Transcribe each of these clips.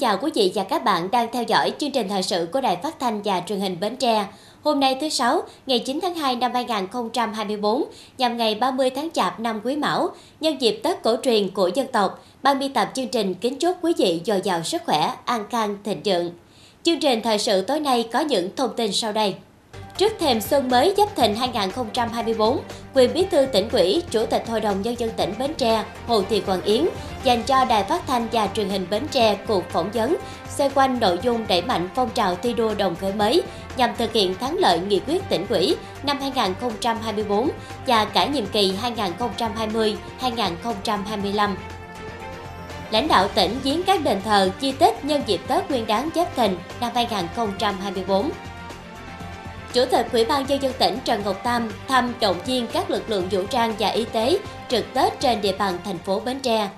chào quý vị và các bạn đang theo dõi chương trình thời sự của Đài Phát thanh và Truyền hình Bến Tre. Hôm nay thứ Sáu, ngày 9 tháng 2 năm 2024, nhằm ngày 30 tháng Chạp năm Quý Mão, nhân dịp Tết cổ truyền của dân tộc, ban biên tập chương trình kính chúc quý vị dồi dào sức khỏe, an khang, thịnh vượng. Chương trình thời sự tối nay có những thông tin sau đây. Trước thềm xuân mới Giáp Thìn 2024, quyền bí thư tỉnh ủy, chủ tịch Hội đồng Nhân dân tỉnh Bến Tre Hồ Thị Quang Yến dành cho Đài Phát thanh và Truyền hình Bến Tre cuộc phỏng vấn xoay quanh nội dung đẩy mạnh phong trào thi đua đồng khởi mới nhằm thực hiện thắng lợi nghị quyết tỉnh ủy năm 2024 và cả nhiệm kỳ 2020-2025. Lãnh đạo tỉnh viếng các đền thờ chi tiết nhân dịp Tết Nguyên đán Giáp Thìn năm 2024. Chủ tịch Ủy ban nhân dân tỉnh Trần Ngọc Tam thăm động viên các lực lượng vũ trang và y tế trực Tết trên địa bàn thành phố Bến Tre.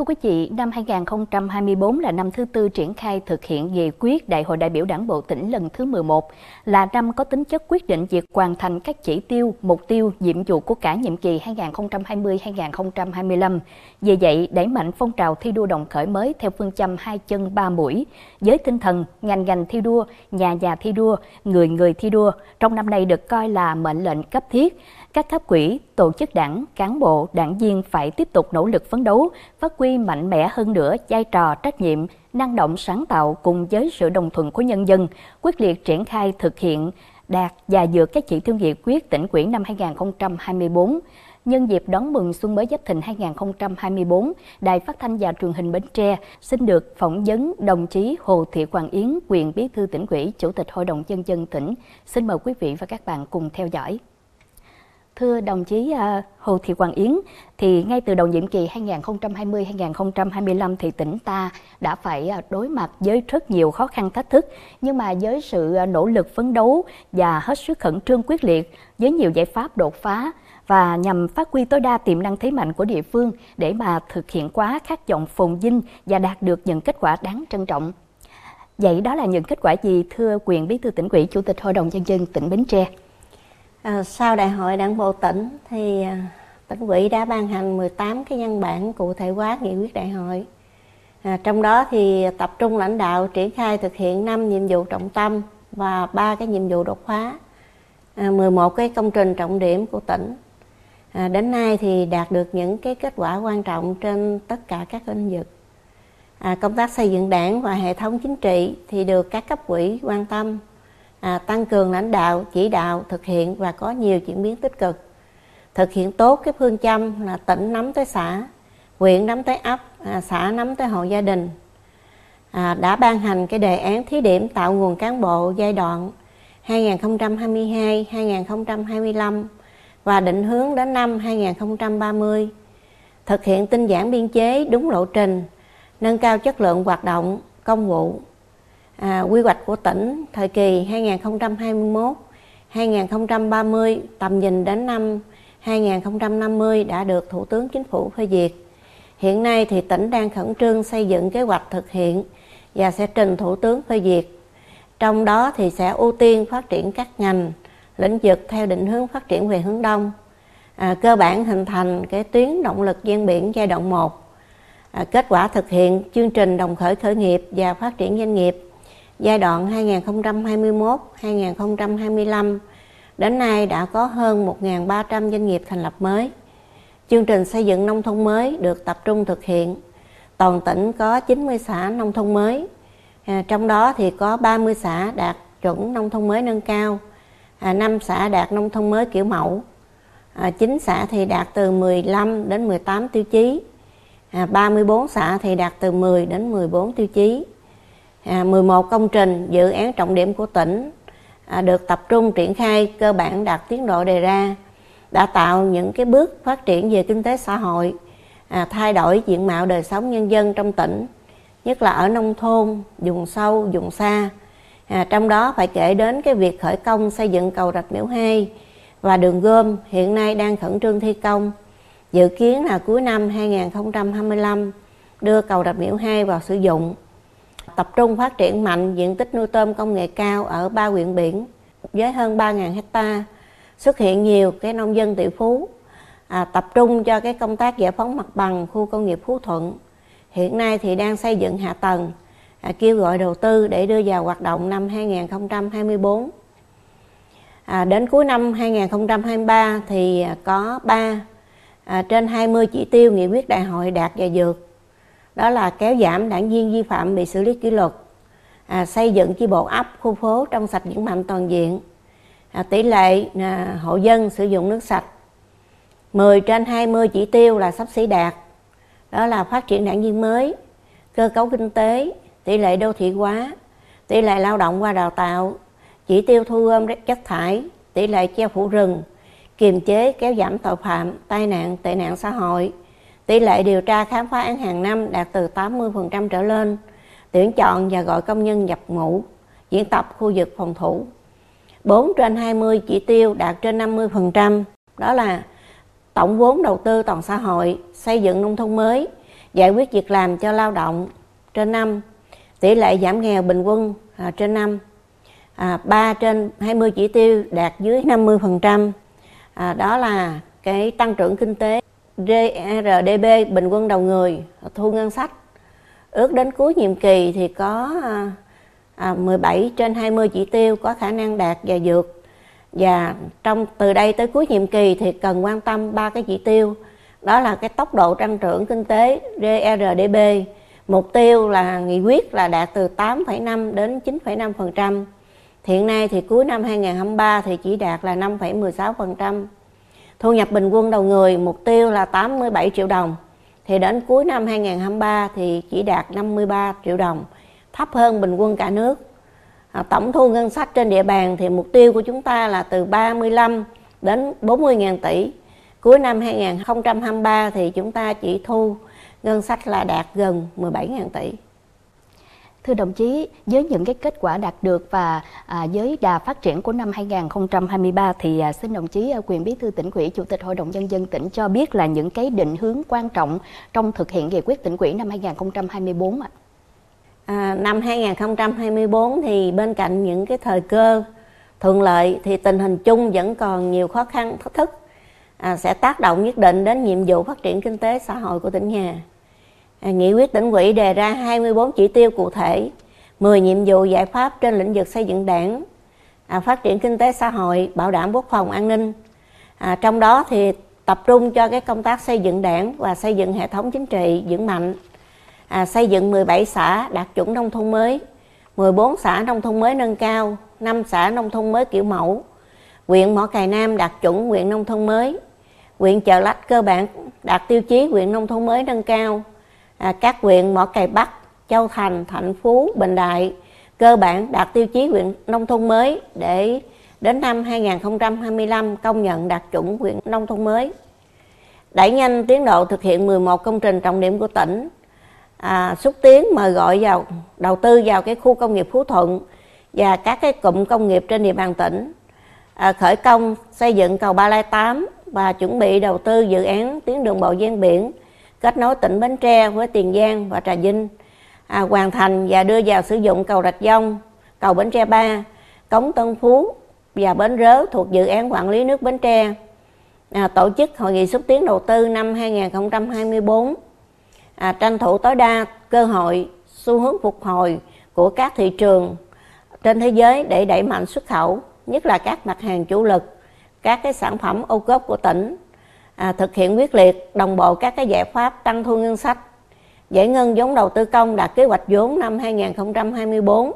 Thưa quý vị, năm 2024 là năm thứ tư triển khai thực hiện nghị quyết Đại hội đại biểu Đảng bộ tỉnh lần thứ 11, là năm có tính chất quyết định việc hoàn thành các chỉ tiêu, mục tiêu, nhiệm vụ của cả nhiệm kỳ 2020-2025. Vì vậy, đẩy mạnh phong trào thi đua đồng khởi mới theo phương châm hai chân ba mũi, với tinh thần ngành ngành thi đua, nhà nhà thi đua, người người thi đua, trong năm nay được coi là mệnh lệnh cấp thiết các cấp quỹ, tổ chức đảng, cán bộ, đảng viên phải tiếp tục nỗ lực phấn đấu, phát huy mạnh mẽ hơn nữa vai trò trách nhiệm, năng động sáng tạo cùng với sự đồng thuận của nhân dân, quyết liệt triển khai thực hiện đạt và vượt các chỉ tiêu nghị quyết tỉnh ủy năm 2024. Nhân dịp đón mừng xuân mới Giáp Thìn 2024, Đài Phát thanh và Truyền hình Bến Tre xin được phỏng vấn đồng chí Hồ Thị Hoàng Yến, quyền Bí thư tỉnh ủy, Chủ tịch Hội đồng nhân dân tỉnh. Xin mời quý vị và các bạn cùng theo dõi. Thưa đồng chí à, Hồ Thị Hoàng Yến, thì ngay từ đầu nhiệm kỳ 2020-2025 thì tỉnh ta đã phải à, đối mặt với rất nhiều khó khăn thách thức, nhưng mà với sự à, nỗ lực phấn đấu và hết sức khẩn trương quyết liệt với nhiều giải pháp đột phá và nhằm phát huy tối đa tiềm năng thế mạnh của địa phương để mà thực hiện quá khát vọng phồn vinh và đạt được những kết quả đáng trân trọng. Vậy đó là những kết quả gì thưa quyền bí thư tỉnh ủy, chủ tịch hội đồng nhân dân tỉnh Bến Tre? À, sau đại hội đảng bộ tỉnh thì à, tỉnh ủy đã ban hành 18 cái văn bản cụ thể hóa nghị quyết đại hội. À, trong đó thì tập trung lãnh đạo triển khai thực hiện 5 nhiệm vụ trọng tâm và ba cái nhiệm vụ đột phá, à, 11 cái công trình trọng điểm của tỉnh. À, đến nay thì đạt được những cái kết quả quan trọng trên tất cả các lĩnh vực. À, công tác xây dựng đảng và hệ thống chính trị thì được các cấp ủy quan tâm à, tăng cường lãnh đạo chỉ đạo thực hiện và có nhiều chuyển biến tích cực. Thực hiện tốt cái phương châm là tỉnh nắm tới xã huyện nắm tới ấp à, xã nắm tới hộ gia đình. À, đã ban hành cái đề án thí điểm tạo nguồn cán bộ giai đoạn 2022-2025 và định hướng đến năm 2030 thực hiện tinh giản biên chế đúng lộ trình nâng cao chất lượng hoạt động công vụ à, quy hoạch của tỉnh thời kỳ 2021 2030 tầm nhìn đến năm 2050 đã được Thủ tướng Chính phủ phê duyệt. Hiện nay thì tỉnh đang khẩn trương xây dựng kế hoạch thực hiện và sẽ trình Thủ tướng phê duyệt. Trong đó thì sẽ ưu tiên phát triển các ngành, lĩnh vực theo định hướng phát triển về hướng đông. À, cơ bản hình thành cái tuyến động lực gian biển giai đoạn 1. À, kết quả thực hiện chương trình đồng khởi khởi nghiệp và phát triển doanh nghiệp giai đoạn 2021-2025 đến nay đã có hơn 1.300 doanh nghiệp thành lập mới. Chương trình xây dựng nông thôn mới được tập trung thực hiện. Toàn tỉnh có 90 xã nông thôn mới, à, trong đó thì có 30 xã đạt chuẩn nông thôn mới nâng cao, à, 5 xã đạt nông thôn mới kiểu mẫu, à, 9 xã thì đạt từ 15 đến 18 tiêu chí, à, 34 xã thì đạt từ 10 đến 14 tiêu chí à, 11 công trình dự án trọng điểm của tỉnh à, được tập trung triển khai cơ bản đạt tiến độ đề ra đã tạo những cái bước phát triển về kinh tế xã hội à, thay đổi diện mạo đời sống nhân dân trong tỉnh nhất là ở nông thôn vùng sâu vùng xa à, trong đó phải kể đến cái việc khởi công xây dựng cầu rạch miễu 2 và đường gom hiện nay đang khẩn trương thi công Dự kiến là cuối năm 2025 đưa cầu Rạch Miễu 2 vào sử dụng. Tập trung phát triển mạnh diện tích nuôi tôm công nghệ cao ở ba huyện biển với hơn 3.000 hecta xuất hiện nhiều cái nông dân tỷ phú à, tập trung cho cái công tác giải phóng mặt bằng khu công nghiệp Phú Thuận. Hiện nay thì đang xây dựng hạ tầng à, kêu gọi đầu tư để đưa vào hoạt động năm 2024 à, đến cuối năm 2023 thì có 3 à, trên 20 chỉ tiêu nghị quyết đại hội đạt và vượt đó là kéo giảm đảng viên vi phạm bị xử lý kỷ luật à, xây dựng chi bộ ấp khu phố trong sạch vững mạnh toàn diện. À, tỷ lệ à, hộ dân sử dụng nước sạch 10 trên 20 chỉ tiêu là sắp xỉ đạt. Đó là phát triển đảng viên mới cơ cấu kinh tế tỷ lệ đô thị hóa tỷ lệ lao động qua đào tạo chỉ tiêu thu gom chất thải tỷ lệ che phủ rừng kiềm chế kéo giảm tội phạm tai nạn tệ nạn xã hội tỷ lệ điều tra khám phá án hàng năm đạt từ 80% trở lên. Tuyển chọn và gọi công nhân nhập ngũ diễn tập khu vực phòng thủ. 4 trên 20 chỉ tiêu đạt trên 50%, đó là tổng vốn đầu tư toàn xã hội, xây dựng nông thôn mới, giải quyết việc làm cho lao động trên năm, tỷ lệ giảm nghèo bình quân à, trên năm, à, 3 trên 20 chỉ tiêu đạt dưới 50%, à, đó là cái tăng trưởng kinh tế. GRDP bình quân đầu người, thu ngân sách. Ước đến cuối nhiệm kỳ thì có à, à, 17 trên 20 chỉ tiêu có khả năng đạt và vượt. Và trong từ đây tới cuối nhiệm kỳ thì cần quan tâm ba cái chỉ tiêu. Đó là cái tốc độ tăng trưởng kinh tế GRDP mục tiêu là nghị quyết là đạt từ 8,5 đến 9,5% hiện nay thì cuối năm 2023 thì chỉ đạt là 5,16% thu nhập bình quân đầu người mục tiêu là 87 triệu đồng thì đến cuối năm 2023 thì chỉ đạt 53 triệu đồng thấp hơn bình quân cả nước. À, tổng thu ngân sách trên địa bàn thì mục tiêu của chúng ta là từ 35 đến 40 ngàn tỷ. Cuối năm 2023 thì chúng ta chỉ thu ngân sách là đạt gần 17 ngàn tỷ. Thưa đồng chí, với những cái kết quả đạt được và à, với đà phát triển của năm 2023 thì à, xin đồng chí à, quyền bí thư tỉnh ủy, chủ tịch hội đồng nhân dân tỉnh cho biết là những cái định hướng quan trọng trong thực hiện nghị quyết tỉnh ủy năm 2024 ạ. À à, năm 2024 thì bên cạnh những cái thời cơ thuận lợi thì tình hình chung vẫn còn nhiều khó khăn thách thức à, sẽ tác động nhất định đến nhiệm vụ phát triển kinh tế xã hội của tỉnh nhà. À, nghị quyết tỉnh ủy đề ra 24 chỉ tiêu cụ thể, 10 nhiệm vụ giải pháp trên lĩnh vực xây dựng đảng, à, phát triển kinh tế xã hội, bảo đảm quốc phòng an ninh. À, trong đó thì tập trung cho cái công tác xây dựng đảng và xây dựng hệ thống chính trị vững mạnh. À, xây dựng 17 xã đạt chuẩn nông thôn mới, 14 xã nông thôn mới nâng cao, 5 xã nông thôn mới kiểu mẫu, huyện Mỏ Cày Nam đạt chuẩn huyện nông thôn mới, huyện Chợ Lách cơ bản đạt tiêu chí huyện nông thôn mới nâng cao, à, các huyện Mỏ Cày Bắc, Châu Thành, Thạnh Phú, Bình Đại cơ bản đạt tiêu chí huyện nông thôn mới để đến năm 2025 công nhận đạt chuẩn huyện nông thôn mới. Đẩy nhanh tiến độ thực hiện 11 công trình trọng điểm của tỉnh à, xúc tiến mời gọi vào đầu tư vào cái khu công nghiệp Phú Thuận và các cái cụm công nghiệp trên địa bàn tỉnh à, khởi công xây dựng cầu Ba Lai 8 và chuẩn bị đầu tư dự án tuyến đường bộ ven biển kết nối tỉnh Bến Tre với Tiền Giang và Trà Vinh. À, hoàn thành và đưa vào sử dụng cầu Rạch Dông, cầu Bến Tre 3, cống Tân Phú và Bến Rớ thuộc dự án quản lý nước Bến Tre. À, tổ chức hội nghị xúc tiến đầu tư năm 2024 à, tranh thủ tối đa cơ hội xu hướng phục hồi của các thị trường trên thế giới để đẩy mạnh xuất khẩu nhất là các mặt hàng chủ lực các cái sản phẩm ô cốp của tỉnh à, thực hiện quyết liệt đồng bộ các cái giải pháp tăng thu ngân sách giải ngân vốn đầu tư công đạt kế hoạch vốn năm 2024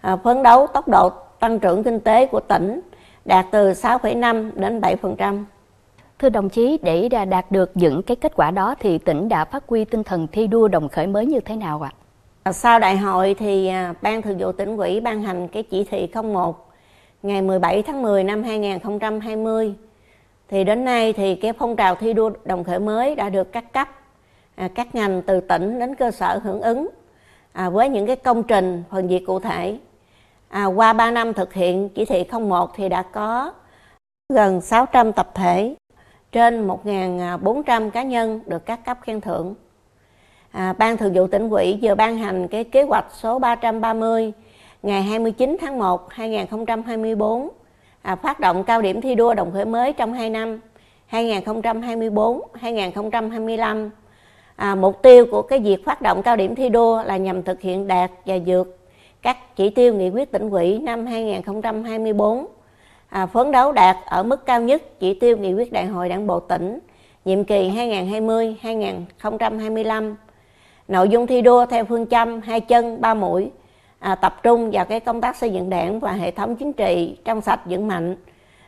à, phấn đấu tốc độ tăng trưởng kinh tế của tỉnh đạt từ 6,5 đến 7%. Thưa đồng chí, để đạt được những cái kết quả đó thì tỉnh đã phát huy tinh thần thi đua đồng khởi mới như thế nào ạ? Sau đại hội thì à, Ban Thường vụ tỉnh ủy ban hành cái chỉ thị 01 ngày 17 tháng 10 năm 2020. Thì đến nay thì cái phong trào thi đua đồng khởi mới đã được các cấp, à, các ngành từ tỉnh đến cơ sở hưởng ứng à, với những cái công trình phần việc cụ thể. À, qua 3 năm thực hiện chỉ thị 01 thì đã có gần 600 tập thể trên 1.400 cá nhân được các cấp khen thưởng. À, Ban Thường vụ tỉnh ủy vừa ban hành cái kế hoạch số 330 ngày 29 tháng 1 2024 à, phát động cao điểm thi đua đồng khởi mới trong 2 năm 2024-2025. À, mục tiêu của cái việc phát động cao điểm thi đua là nhằm thực hiện đạt và vượt các chỉ tiêu nghị quyết tỉnh ủy năm 2024 à, phấn đấu đạt ở mức cao nhất chỉ tiêu nghị quyết đại hội đảng bộ tỉnh nhiệm kỳ 2020-2025. Nội dung thi đua theo phương châm hai chân ba mũi à, tập trung vào cái công tác xây dựng đảng và hệ thống chính trị trong sạch vững mạnh,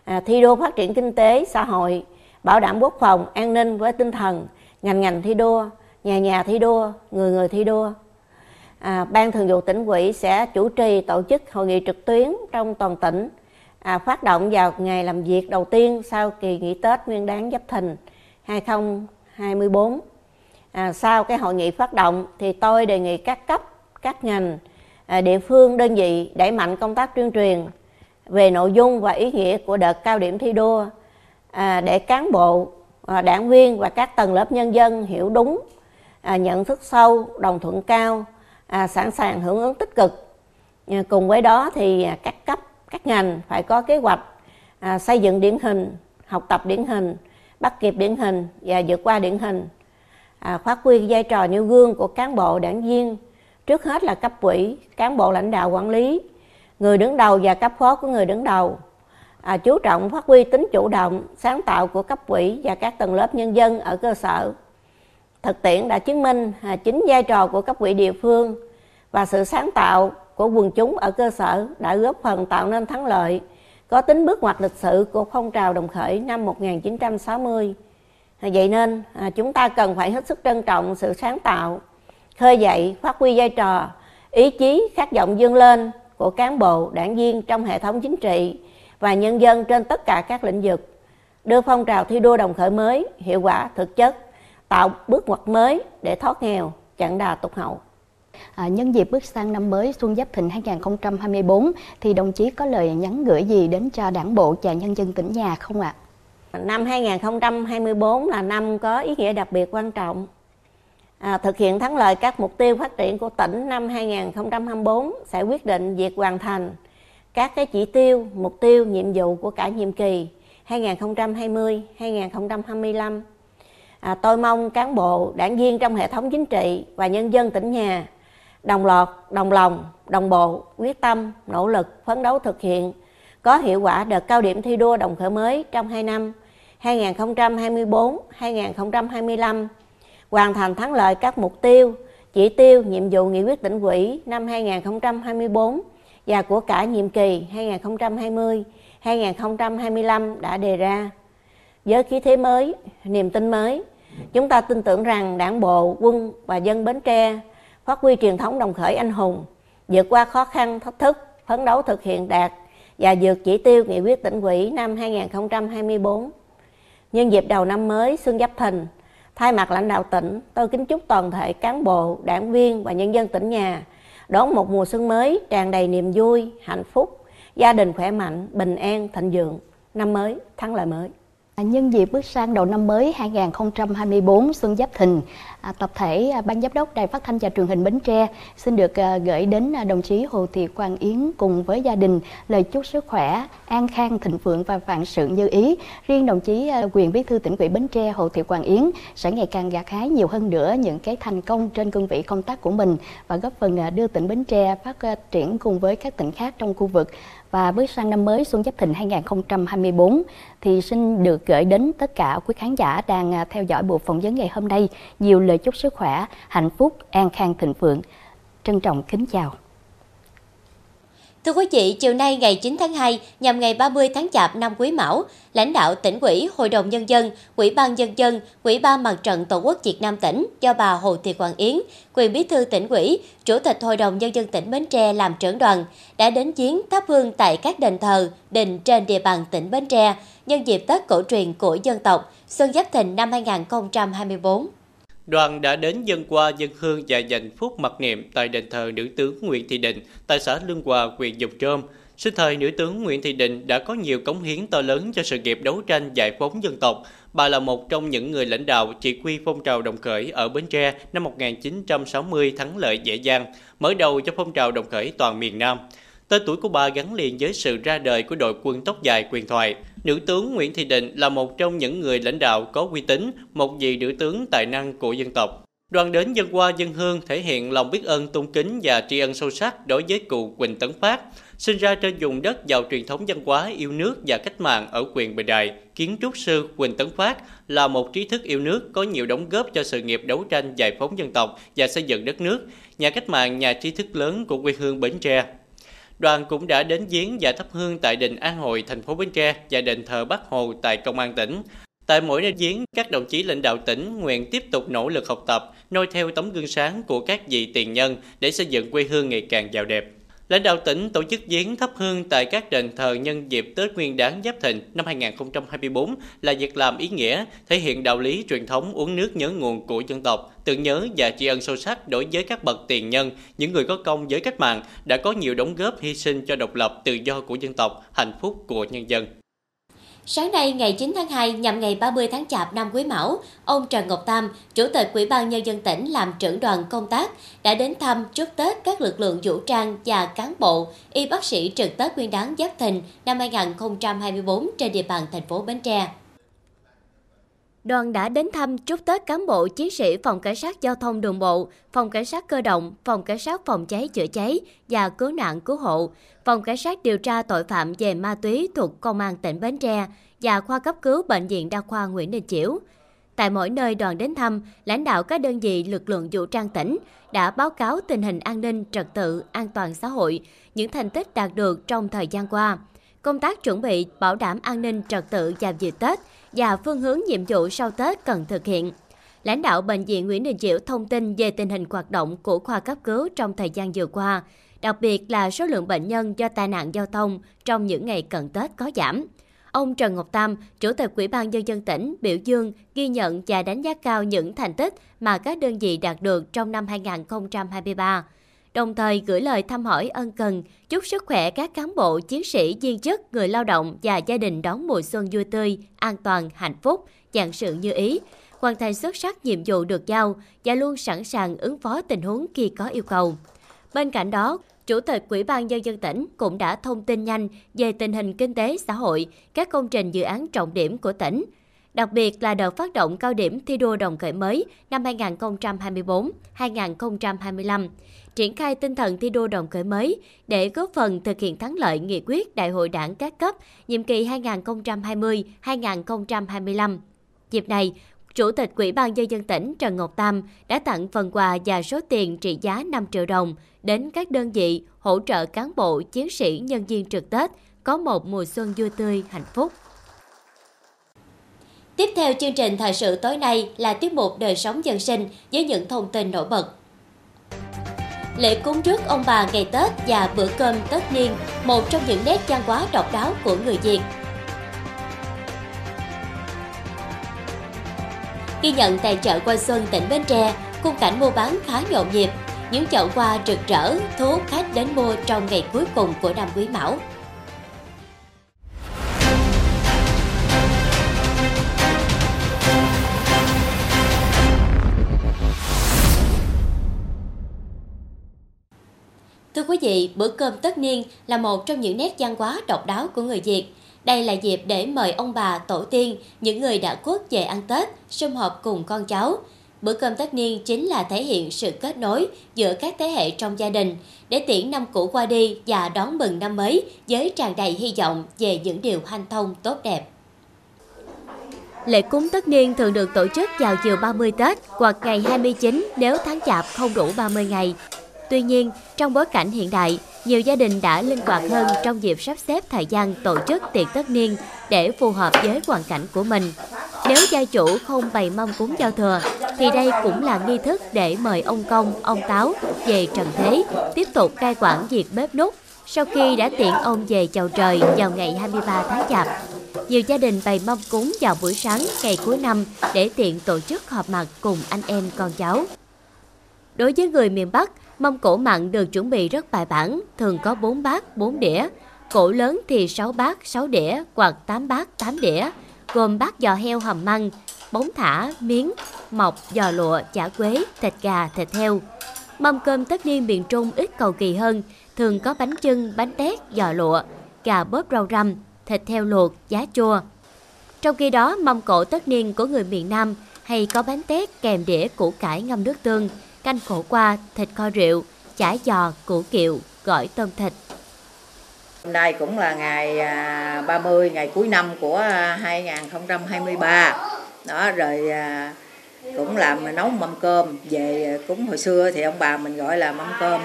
à, thi đua phát triển kinh tế xã hội, bảo đảm quốc phòng an ninh với tinh thần ngành ngành thi đua, nhà nhà thi đua, người người thi đua. À, Ban Thường vụ tỉnh ủy sẽ chủ trì tổ chức hội nghị trực tuyến trong toàn tỉnh à, phát động vào ngày làm việc đầu tiên sau kỳ nghỉ Tết Nguyên đán Giáp Thìn 2024. À, sau cái hội nghị phát động thì tôi đề nghị các cấp, các ngành, À, địa phương, đơn vị đẩy mạnh công tác tuyên truyền về nội dung và ý nghĩa của đợt cao điểm thi đua à, để cán bộ, à, đảng viên và các tầng lớp nhân dân hiểu đúng, à, nhận thức sâu, đồng thuận cao, à, sẵn sàng hưởng ứng tích cực. À, cùng với đó thì à, các cấp các ngành phải có kế hoạch à, xây dựng điển hình học tập điển hình bắt kịp điển hình và vượt qua điển hình à, phát huy vai trò nêu gương của cán bộ đảng viên trước hết là cấp ủy cán bộ lãnh đạo quản lý người đứng đầu và cấp phó của người đứng đầu à, chú trọng phát huy tính chủ động sáng tạo của cấp ủy và các tầng lớp nhân dân ở cơ sở thực tiễn đã chứng minh à, chính vai trò của cấp ủy địa phương và sự sáng tạo của quần chúng ở cơ sở đã góp phần tạo nên thắng lợi có tính bước ngoặt lịch sử của phong trào đồng khởi năm 1960. Vậy nên à, chúng ta cần phải hết sức trân trọng sự sáng tạo, khơi dậy, phát huy vai trò, ý chí, khát vọng dương lên của cán bộ, đảng viên trong hệ thống chính trị và nhân dân trên tất cả các lĩnh vực, đưa phong trào thi đua đồng khởi mới hiệu quả thực chất, tạo bước ngoặt mới để thoát nghèo, chặn đà tụt hậu. À, nhân dịp bước sang năm mới Xuân Giáp Thìn 2024 thì đồng chí có lời nhắn gửi gì đến cho đảng bộ và nhân dân tỉnh nhà không ạ? Năm 2024 là năm có ý nghĩa đặc biệt quan trọng. À, thực hiện thắng lợi các mục tiêu phát triển của tỉnh năm 2024 sẽ quyết định việc hoàn thành các cái chỉ tiêu, mục tiêu, nhiệm vụ của cả nhiệm kỳ 2020-2025. À, tôi mong cán bộ, đảng viên trong hệ thống chính trị và nhân dân tỉnh nhà đồng loạt, đồng lòng, đồng bộ, quyết tâm, nỗ lực, phấn đấu thực hiện có hiệu quả đợt cao điểm thi đua đồng khởi mới trong 2 năm 2024-2025, hoàn thành thắng lợi các mục tiêu, chỉ tiêu, nhiệm vụ nghị quyết tỉnh ủy năm 2024 và của cả nhiệm kỳ 2020-2025 đã đề ra. Với khí thế mới, niềm tin mới, chúng ta tin tưởng rằng đảng bộ, quân và dân Bến Tre phát huy truyền thống đồng khởi anh hùng, vượt qua khó khăn, thách thức, phấn đấu thực hiện đạt và vượt chỉ tiêu nghị quyết tỉnh ủy năm 2024. Nhân dịp đầu năm mới Xuân Giáp Thìn, thay mặt lãnh đạo tỉnh, tôi kính chúc toàn thể cán bộ, đảng viên và nhân dân tỉnh nhà đón một mùa xuân mới tràn đầy niềm vui, hạnh phúc, gia đình khỏe mạnh, bình an, thịnh vượng, năm mới, thắng lợi mới. Nhân dịp bước sang đầu năm mới 2024 Xuân Giáp Thìn, à, tập thể à, Ban Giám đốc Đài Phát thanh và Truyền hình Bến Tre xin được à, gửi đến à, đồng chí Hồ Thị Quang Yến cùng với gia đình lời chúc sức khỏe, an khang, thịnh vượng và vạn sự như ý. Riêng đồng chí à, quyền bí thư tỉnh ủy Bến Tre Hồ Thị Quang Yến sẽ ngày càng gặt hái nhiều hơn nữa những cái thành công trên cương vị công tác của mình và góp phần đưa tỉnh Bến Tre phát triển cùng với các tỉnh khác trong khu vực và bước sang năm mới Xuân Giáp Thìn 2024 thì xin được gửi đến tất cả quý khán giả đang theo dõi buổi phỏng vấn ngày hôm nay nhiều lời chúc sức khỏe, hạnh phúc, an khang thịnh vượng. Trân trọng kính chào. Thưa quý vị, chiều nay ngày 9 tháng 2 nhằm ngày 30 tháng Chạp năm Quý Mão, lãnh đạo tỉnh ủy, Hội đồng Nhân dân, Ủy ban Nhân dân, Ủy ban Mặt trận Tổ quốc Việt Nam tỉnh do bà Hồ Thị Quảng Yến, quyền bí thư tỉnh ủy, Chủ tịch Hội đồng Nhân dân tỉnh Bến Tre làm trưởng đoàn, đã đến chiến thắp hương tại các đền thờ, đình trên địa bàn tỉnh Bến Tre nhân dịp Tết cổ truyền của dân tộc Xuân Giáp Thìn năm 2024. Đoàn đã đến dân qua dân hương và dành phút mặc niệm tại đền thờ nữ tướng Nguyễn Thị Định tại xã Lương Hòa, huyện Dục Trôm. Sinh thời nữ tướng Nguyễn Thị Định đã có nhiều cống hiến to lớn cho sự nghiệp đấu tranh giải phóng dân tộc. Bà là một trong những người lãnh đạo chỉ huy phong trào đồng khởi ở Bến Tre năm 1960 thắng lợi dễ dàng, mở đầu cho phong trào đồng khởi toàn miền Nam. Tên tuổi của bà gắn liền với sự ra đời của đội quân tóc dài quyền thoại. Nữ tướng Nguyễn Thị Định là một trong những người lãnh đạo có uy tín, một vị nữ tướng tài năng của dân tộc. Đoàn đến dân qua dân hương thể hiện lòng biết ơn tôn kính và tri ân sâu sắc đối với cụ Quỳnh Tấn Phát, sinh ra trên vùng đất giàu truyền thống văn hóa yêu nước và cách mạng ở quyền Bình Đại. Kiến trúc sư Quỳnh Tấn Phát là một trí thức yêu nước có nhiều đóng góp cho sự nghiệp đấu tranh giải phóng dân tộc và xây dựng đất nước, nhà cách mạng nhà trí thức lớn của quê hương Bến Tre. Đoàn cũng đã đến viếng và thắp hương tại đình An Hội, thành phố Bến Tre và đền thờ Bắc Hồ tại Công an tỉnh. Tại mỗi nơi viếng, các đồng chí lãnh đạo tỉnh nguyện tiếp tục nỗ lực học tập, noi theo tấm gương sáng của các vị tiền nhân để xây dựng quê hương ngày càng giàu đẹp. Lãnh đạo tỉnh tổ chức viếng thắp hương tại các đền thờ nhân dịp Tết Nguyên đán Giáp Thìn năm 2024 là việc làm ý nghĩa, thể hiện đạo lý truyền thống uống nước nhớ nguồn của dân tộc, tưởng nhớ và tri ân sâu sắc đối với các bậc tiền nhân, những người có công với cách mạng đã có nhiều đóng góp hy sinh cho độc lập tự do của dân tộc, hạnh phúc của nhân dân. Sáng nay ngày 9 tháng 2 nhằm ngày 30 tháng Chạp năm Quý Mão, ông Trần Ngọc Tam, Chủ tịch Ủy ban Nhân dân tỉnh làm trưởng đoàn công tác, đã đến thăm chúc Tết các lực lượng vũ trang và cán bộ, y bác sĩ trực Tết Nguyên đán Giáp Thìn năm 2024 trên địa bàn thành phố Bến Tre. Đoàn đã đến thăm chúc Tết cán bộ chiến sĩ Phòng Cảnh sát Giao thông Đường bộ, Phòng Cảnh sát Cơ động, Phòng Cảnh sát Phòng cháy chữa cháy và Cứu nạn Cứu hộ, Phòng Cảnh sát điều tra tội phạm về ma túy thuộc Công an tỉnh Bến Tre và khoa cấp cứu Bệnh viện Đa khoa Nguyễn Đình Chiểu. Tại mỗi nơi đoàn đến thăm, lãnh đạo các đơn vị lực lượng vũ trang tỉnh đã báo cáo tình hình an ninh, trật tự, an toàn xã hội, những thành tích đạt được trong thời gian qua, công tác chuẩn bị bảo đảm an ninh trật tự vào dịp Tết và phương hướng nhiệm vụ sau Tết cần thực hiện. Lãnh đạo Bệnh viện Nguyễn Đình Chiểu thông tin về tình hình hoạt động của khoa cấp cứu trong thời gian vừa qua, đặc biệt là số lượng bệnh nhân do tai nạn giao thông trong những ngày cận Tết có giảm. Ông Trần Ngọc Tam, Chủ tịch Ủy ban Nhân dân tỉnh, biểu dương, ghi nhận và đánh giá cao những thành tích mà các đơn vị đạt được trong năm 2023 đồng thời gửi lời thăm hỏi ân cần, chúc sức khỏe các cán bộ, chiến sĩ, viên chức, người lao động và gia đình đón mùa xuân vui tươi, an toàn, hạnh phúc, dạng sự như ý, hoàn thành xuất sắc nhiệm vụ được giao và luôn sẵn sàng ứng phó tình huống khi có yêu cầu. Bên cạnh đó, Chủ tịch Ủy ban Nhân dân tỉnh cũng đã thông tin nhanh về tình hình kinh tế xã hội, các công trình dự án trọng điểm của tỉnh, đặc biệt là đợt phát động cao điểm thi đua đồng khởi mới năm 2024-2025, triển khai tinh thần thi đua đồng khởi mới để góp phần thực hiện thắng lợi nghị quyết Đại hội đảng các cấp nhiệm kỳ 2020-2025. Dịp này, Chủ tịch Ủy ban Nhân dân tỉnh Trần Ngọc Tam đã tặng phần quà và số tiền trị giá 5 triệu đồng đến các đơn vị hỗ trợ cán bộ, chiến sĩ, nhân viên trực Tết có một mùa xuân vui tươi, hạnh phúc. Tiếp theo chương trình thời sự tối nay là tiết mục đời sống dân sinh với những thông tin nổi bật. Lễ cúng rước ông bà ngày Tết và bữa cơm tất niên, một trong những nét văn hóa độc đáo của người Việt. Ghi nhận tại chợ Quan Xuân tỉnh Bến Tre, khung cảnh mua bán khá nhộn nhịp, những chậu hoa rực rỡ thu hút khách đến mua trong ngày cuối cùng của năm Quý Mão. Thưa quý vị, bữa cơm tất niên là một trong những nét văn hóa độc đáo của người Việt. Đây là dịp để mời ông bà, tổ tiên, những người đã khuất về ăn Tết, sum họp cùng con cháu. Bữa cơm tất niên chính là thể hiện sự kết nối giữa các thế hệ trong gia đình để tiễn năm cũ qua đi và đón mừng năm mới với tràn đầy hy vọng về những điều hanh thông tốt đẹp. Lễ cúng tất niên thường được tổ chức vào chiều 30 Tết hoặc ngày 29 nếu tháng chạp không đủ 30 ngày Tuy nhiên, trong bối cảnh hiện đại, nhiều gia đình đã linh hoạt hơn trong dịp sắp xếp thời gian tổ chức tiệc tất niên để phù hợp với hoàn cảnh của mình. Nếu gia chủ không bày mâm cúng giao thừa, thì đây cũng là nghi thức để mời ông công, ông táo về trần thế, tiếp tục cai quản việc bếp nút sau khi đã tiện ông về chầu trời vào ngày 23 tháng Chạp. Nhiều gia đình bày mâm cúng vào buổi sáng ngày cuối năm để tiện tổ chức họp mặt cùng anh em con cháu. Đối với người miền Bắc, Mâm cổ mặn được chuẩn bị rất bài bản, thường có 4 bát, 4 đĩa. Cỗ lớn thì 6 bát 6 đĩa hoặc 8 bát 8 đĩa, gồm bát giò heo hầm măng, bóng thả, miếng, mọc, giò lụa, chả quế, thịt gà, thịt heo. Mâm cơm tất niên miền Trung ít cầu kỳ hơn, thường có bánh chưng, bánh tét, giò lụa, gà bóp rau răm, thịt heo luộc, giá chua. Trong khi đó, mâm cỗ tất niên của người miền Nam hay có bánh tét kèm đĩa củ cải ngâm nước tương, canh khổ qua, thịt kho rượu, chả giò, củ kiệu, gỏi tôm thịt. Hôm nay cũng là ngày à, 30, ngày cuối năm của à, 2023. Đó rồi à, cũng làm nấu mâm cơm về cúng hồi xưa thì ông bà mình gọi là mâm cơm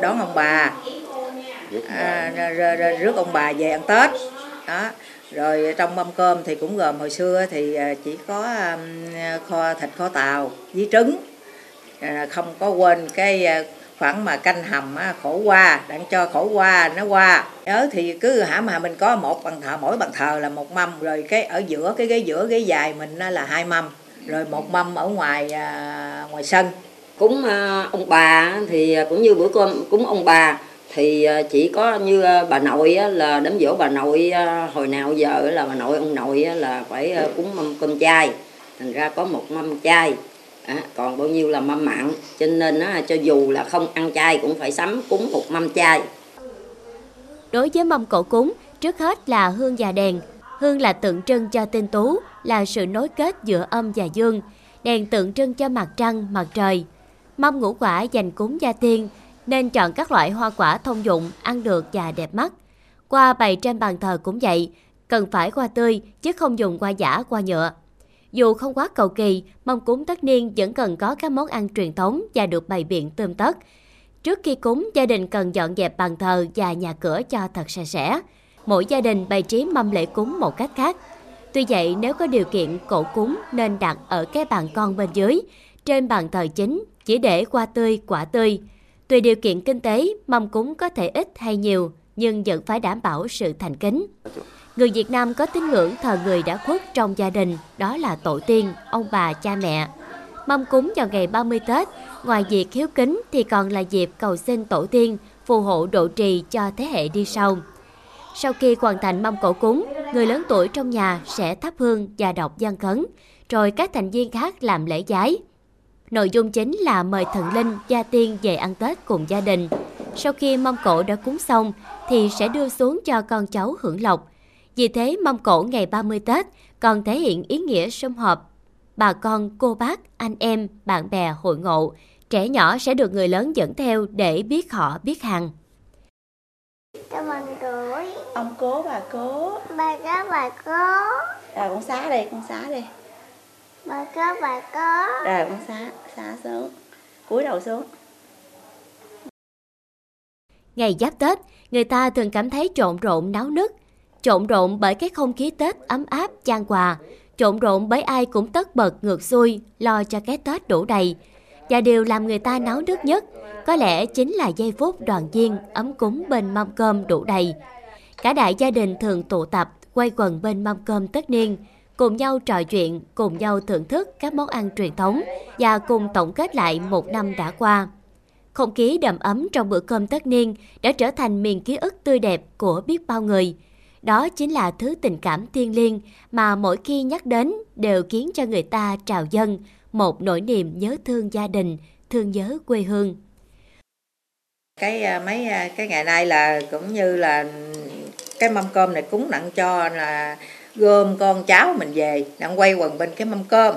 đón ông bà à, rước ông bà về ăn tết đó rồi trong mâm cơm thì cũng gồm hồi xưa thì chỉ có kho thịt kho tàu với trứng À, không có quên cái à, khoảng mà canh hầm á, khổ qua đặng cho khổ qua nó qua. Nhớ thì cứ hả mà mình có một bàn thờ mỗi bàn thờ là một mâm rồi cái ở giữa cái ghế giữa ghế dài mình là hai mâm. Rồi một mâm ở ngoài à, ngoài sân. Cúng à, ông bà thì cũng như bữa cơm cúng ông bà thì chỉ có như bà nội á, là đám dỗ bà nội à, hồi nào giờ là bà nội ông nội á, là phải cúng mâm cơm chay. Thành ra có một mâm chay à, còn bao nhiêu là mâm mặn? Cho nên á, cho dù là không ăn chay cũng phải sắm cúng một mâm chay. Đối với mâm cổ cúng trước hết là hương và đèn. Hương là tượng trưng cho tinh tú là sự nối kết giữa âm và dương. Đèn tượng trưng cho mặt trăng mặt trời. Mâm ngũ quả dành cúng gia tiên nên chọn các loại hoa quả thông dụng ăn được và đẹp mắt. Qua bày trên bàn thờ cũng vậy cần phải hoa tươi chứ không dùng hoa giả hoa nhựa dù không quá cầu kỳ, mâm cúng tất niên vẫn cần có các món ăn truyền thống và được bày biện tươm tất. Trước khi cúng, gia đình cần dọn dẹp bàn thờ và nhà cửa cho thật sạch sẽ. Mỗi gia đình bày trí mâm lễ cúng một cách khác. Tuy vậy, nếu có điều kiện cổ cúng nên đặt ở cái bàn con bên dưới, trên bàn thờ chính chỉ để hoa tươi, quả tươi. Tùy điều kiện kinh tế, mâm cúng có thể ít hay nhiều, nhưng vẫn phải đảm bảo sự thành kính. Người Việt Nam có tín ngưỡng thờ người đã khuất trong gia đình, đó là tổ tiên, ông bà, cha mẹ. Mâm cúng vào ngày 30 Tết, ngoài việc hiếu kính thì còn là dịp cầu xin tổ tiên, phù hộ độ trì cho thế hệ đi sau. Sau khi hoàn thành mâm cổ cúng, người lớn tuổi trong nhà sẽ thắp hương và đọc văn khấn, rồi các thành viên khác làm lễ giái. Nội dung chính là mời thần linh, gia tiên về ăn Tết cùng gia đình. Sau khi mâm cổ đã cúng xong thì sẽ đưa xuống cho con cháu hưởng lộc, vì thế mâm cổ ngày 30 Tết còn thể hiện ý nghĩa sum họp. Bà con, cô bác, anh em, bạn bè hội ngộ, trẻ nhỏ sẽ được người lớn dẫn theo để biết họ biết hàng. Ông cố bà cố. Bà cố bà cố. Rồi con xá đi, con xá đi. Bà cố bà cố. Rồi con xá, xá xuống. cúi đầu xuống. Ngày giáp Tết, người ta thường cảm thấy trộn rộn náo nức, trộn rộn bởi cái không khí Tết ấm áp chan quà, trộn rộn bởi ai cũng tất bật ngược xuôi, lo cho cái Tết đủ đầy. Và điều làm người ta náo nước nhất có lẽ chính là giây phút đoàn viên ấm cúng bên mâm cơm đủ đầy. Cả đại gia đình thường tụ tập quay quần bên mâm cơm tất niên, cùng nhau trò chuyện, cùng nhau thưởng thức các món ăn truyền thống và cùng tổng kết lại một năm đã qua. Không khí đầm ấm trong bữa cơm tất niên đã trở thành miền ký ức tươi đẹp của biết bao người – đó chính là thứ tình cảm thiêng liêng mà mỗi khi nhắc đến đều khiến cho người ta trào dâng một nỗi niềm nhớ thương gia đình, thương nhớ quê hương. Cái à, mấy à, cái ngày nay là cũng như là cái mâm cơm này cúng nặng cho là gom con cháu mình về đang quay quần bên cái mâm cơm.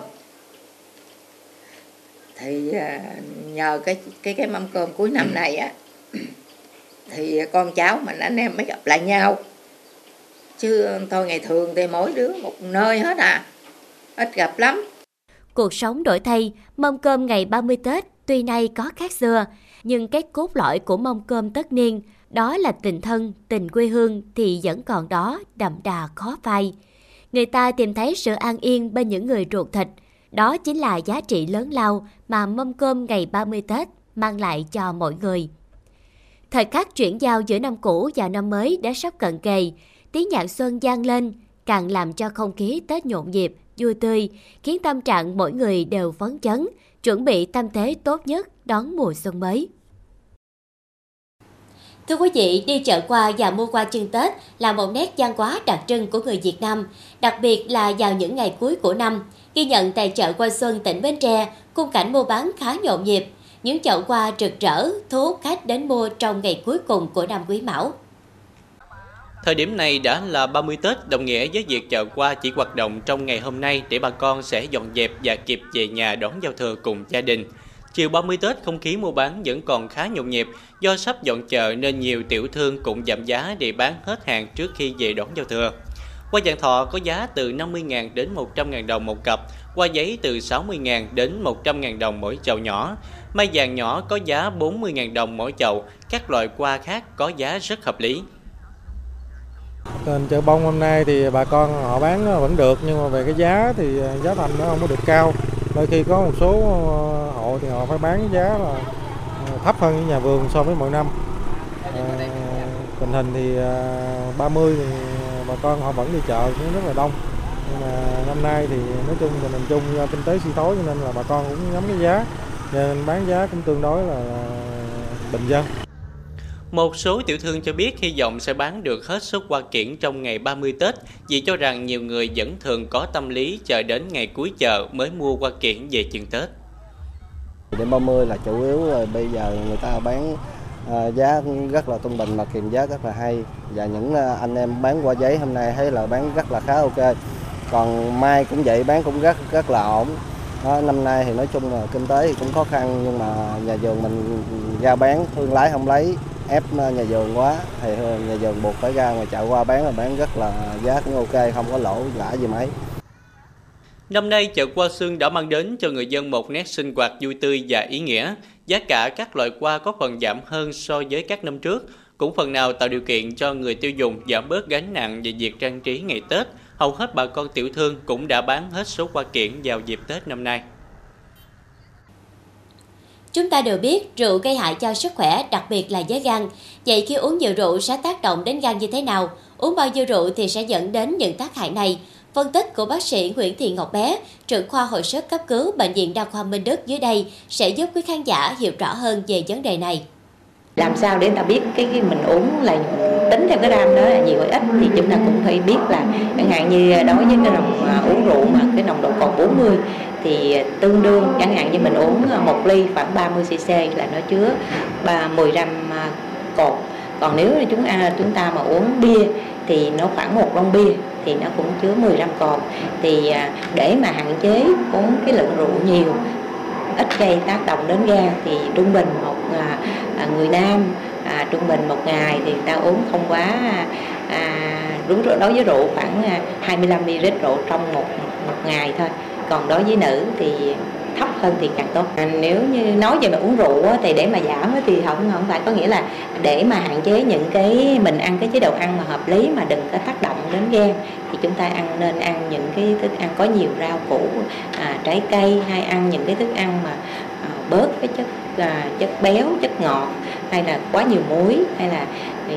Thì à, nhờ cái cái cái mâm cơm cuối năm này á thì con cháu mình anh em mới gặp lại nhau chứ thôi ngày thường thì mỗi đứa một nơi hết à. Ít gặp lắm. Cuộc sống đổi thay mâm cơm ngày 30 Tết tuy nay có khác xưa nhưng cái cốt lõi của mâm cơm tất niên đó là tình thân tình quê hương thì vẫn còn đó đậm đà khó phai. Người ta tìm thấy sự an yên bên những người ruột thịt. Đó chính là giá trị lớn lao mà mâm cơm ngày 30 Tết mang lại cho mọi người. Thời khắc chuyển giao giữa năm cũ và năm mới đã sắp cận kề, tiếng nhạc xuân gian lên càng làm cho không khí Tết nhộn nhịp, vui tươi, khiến tâm trạng mỗi người đều phấn chấn, chuẩn bị tâm thế tốt nhất đón mùa xuân mới. Thưa quý vị, đi chợ qua và mua qua chân Tết là một nét văn hóa đặc trưng của người Việt Nam, đặc biệt là vào những ngày cuối của năm. Ghi nhận tại chợ Qua Xuân, tỉnh Bến Tre, khung cảnh mua bán khá nhộn nhịp. Những chậu hoa rực rỡ, thu hút khách đến mua trong ngày cuối cùng của năm Quý Mão. Thời điểm này đã là 30 Tết, đồng nghĩa với việc chợ qua chỉ hoạt động trong ngày hôm nay để bà con sẽ dọn dẹp và kịp về nhà đón giao thừa cùng gia đình. Chiều 30 Tết, không khí mua bán vẫn còn khá nhộn nhịp do sắp dọn chợ nên nhiều tiểu thương cũng giảm giá để bán hết hàng trước khi về đón giao thừa. Qua dạng thọ có giá từ 50.000 đến 100.000 đồng một cặp, qua giấy từ 60.000 đến 100.000 đồng mỗi chậu nhỏ. Mai vàng nhỏ có giá 40.000 đồng mỗi chậu, các loại qua khác có giá rất hợp lý. Tình chợ bông hôm nay thì bà con họ bán vẫn được nhưng mà về cái giá thì giá thành nó không có được cao. Đôi khi có một số ờ, hộ thì họ phải bán giá là ờ, thấp hơn nhà vườn so với mọi năm. À, tình hình thì 30 thì bà con họ vẫn đi chợ cũng rất là đông. Nhưng mà năm nay thì nói chung là mình chung do kinh tế suy thoái cho nên là bà con cũng nhắm cái giá nên bán giá cũng tương đối là bình dân. Một số tiểu thương cho biết hy vọng sẽ bán được hết số hoa kiển trong ngày 30 Tết vì cho rằng nhiều người vẫn thường có tâm lý chờ đến ngày cuối chợ mới mua hoa kiển về chừng Tết. Đến 30 là chủ yếu rồi bây giờ người ta bán à, giá rất là trung bình mà kiềm giá rất là hay và những à, anh em bán qua giấy hôm nay thấy là bán rất là khá ok. Còn mai cũng vậy bán cũng rất rất là ổn. Đó, năm nay thì nói chung là kinh tế thì cũng khó khăn nhưng mà nhà vườn mình ra bán thương lái không lấy ép ờ, nhà vườn quá thì ờ, nhà vườn buộc phải ra ngoài chợ qua bán là bán rất là giá cũng ok không có lỗ lãi gì mấy Năm nay chợ Hoa xương đã mang đến cho người dân một nét sinh hoạt vui tươi và ý nghĩa. Giá cả các loại hoa có phần giảm hơn so với các năm trước, cũng phần nào tạo điều kiện cho người tiêu dùng giảm bớt gánh nặng về việc trang trí ngày Tết. Hầu hết bà con tiểu thương cũng đã bán hết số hoa kiện vào dịp Tết năm nay. Chúng ta đều biết rượu gây hại cho sức khỏe, đặc biệt là với gan. Vậy khi uống nhiều rượu sẽ tác động đến gan như thế nào? Uống bao nhiêu rượu thì sẽ dẫn đến những tác hại này? Phân tích của bác sĩ Nguyễn Thị Ngọc Bé, trưởng khoa hồi sức cấp cứu Bệnh viện Đa khoa Minh Đức dưới đây sẽ giúp quý khán giả hiểu rõ hơn về vấn đề này. Làm sao để ta biết cái, cái mình uống là tính theo cái gram đó là nhiều hay ít thì chúng ta cũng phải biết là chẳng hạn như đối với cái nồng à, uống rượu mà cái nồng độ cồn 40 thì tương đương chẳng hạn như mình uống à, một ly khoảng 30 cc là nó chứa 10 gram à, cồn. Còn nếu là chúng ta chúng ta mà uống bia thì nó khoảng một lon bia thì nó cũng chứa 10 gram cồn. Thì để mà hạn chế uống cái lượng rượu nhiều ít gây tác động đến gan thì trung bình một à, người nam à, trung bình một ngày thì ta uống không quá à, đúng đối với rượu khoảng à, 25 ml rượu trong một một ngày thôi. Còn đối với nữ thì thấp hơn thì càng tốt. À, nếu như nói về mà uống rượu á, thì để mà giảm á, thì không không phải. Có nghĩa là để mà hạn chế những cái mình ăn cái chế độ ăn mà hợp lý mà đừng có tác động đến gan thì chúng ta ăn nên ăn những cái thức ăn có nhiều rau củ à, trái cây hay ăn những cái thức ăn mà à, bớt cái chất là chất béo chất ngọt hay là quá nhiều muối hay là thì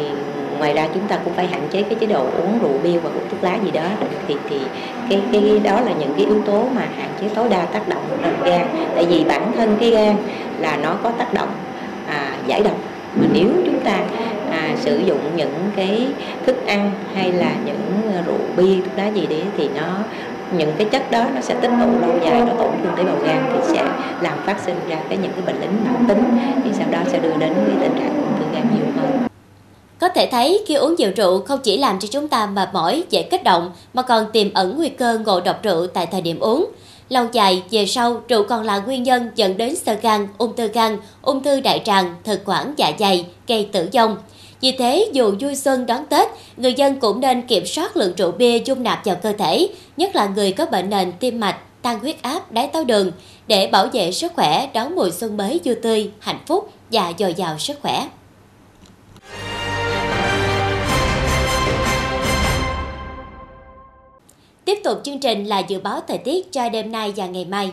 ngoài ra chúng ta cũng phải hạn chế cái chế độ uống rượu bia và hút thuốc lá gì đó. Thì thì cái cái đó là những cái yếu tố mà hạn chế tối đa tác động lên gan. Tại vì bản thân cái gan là nó có tác động à, giải độc. Mà nếu chúng ta à, sử dụng những cái thức ăn hay là những rượu bia thuốc lá gì đấy thì nó những cái chất đó nó sẽ tích tụ lâu dài nó tổn thương tế bào gan thì sẽ làm phát sinh ra cái những cái bệnh lý mãn tính thì sau đó sẽ đưa đến cái tình trạng ung thư gan nhiều hơn có thể thấy khi uống nhiều rượu không chỉ làm cho chúng ta mệt mỏi, dễ kích động mà còn tiềm ẩn nguy cơ ngộ độc rượu tại thời điểm uống. Lâu dài, về sau, rượu còn là nguyên nhân dẫn đến sơ gan, ung thư gan, ung thư đại tràng, thực quản dạ dày, gây tử vong. Vì thế, dù vui xuân đón Tết, người dân cũng nên kiểm soát lượng rượu bia dung nạp vào cơ thể, nhất là người có bệnh nền tim mạch, tăng huyết áp, đái tháo đường, để bảo vệ sức khỏe đón mùa xuân mới vui tươi, hạnh phúc và dồi dào sức khỏe. Tiếp tục chương trình là dự báo thời tiết cho đêm nay và ngày mai.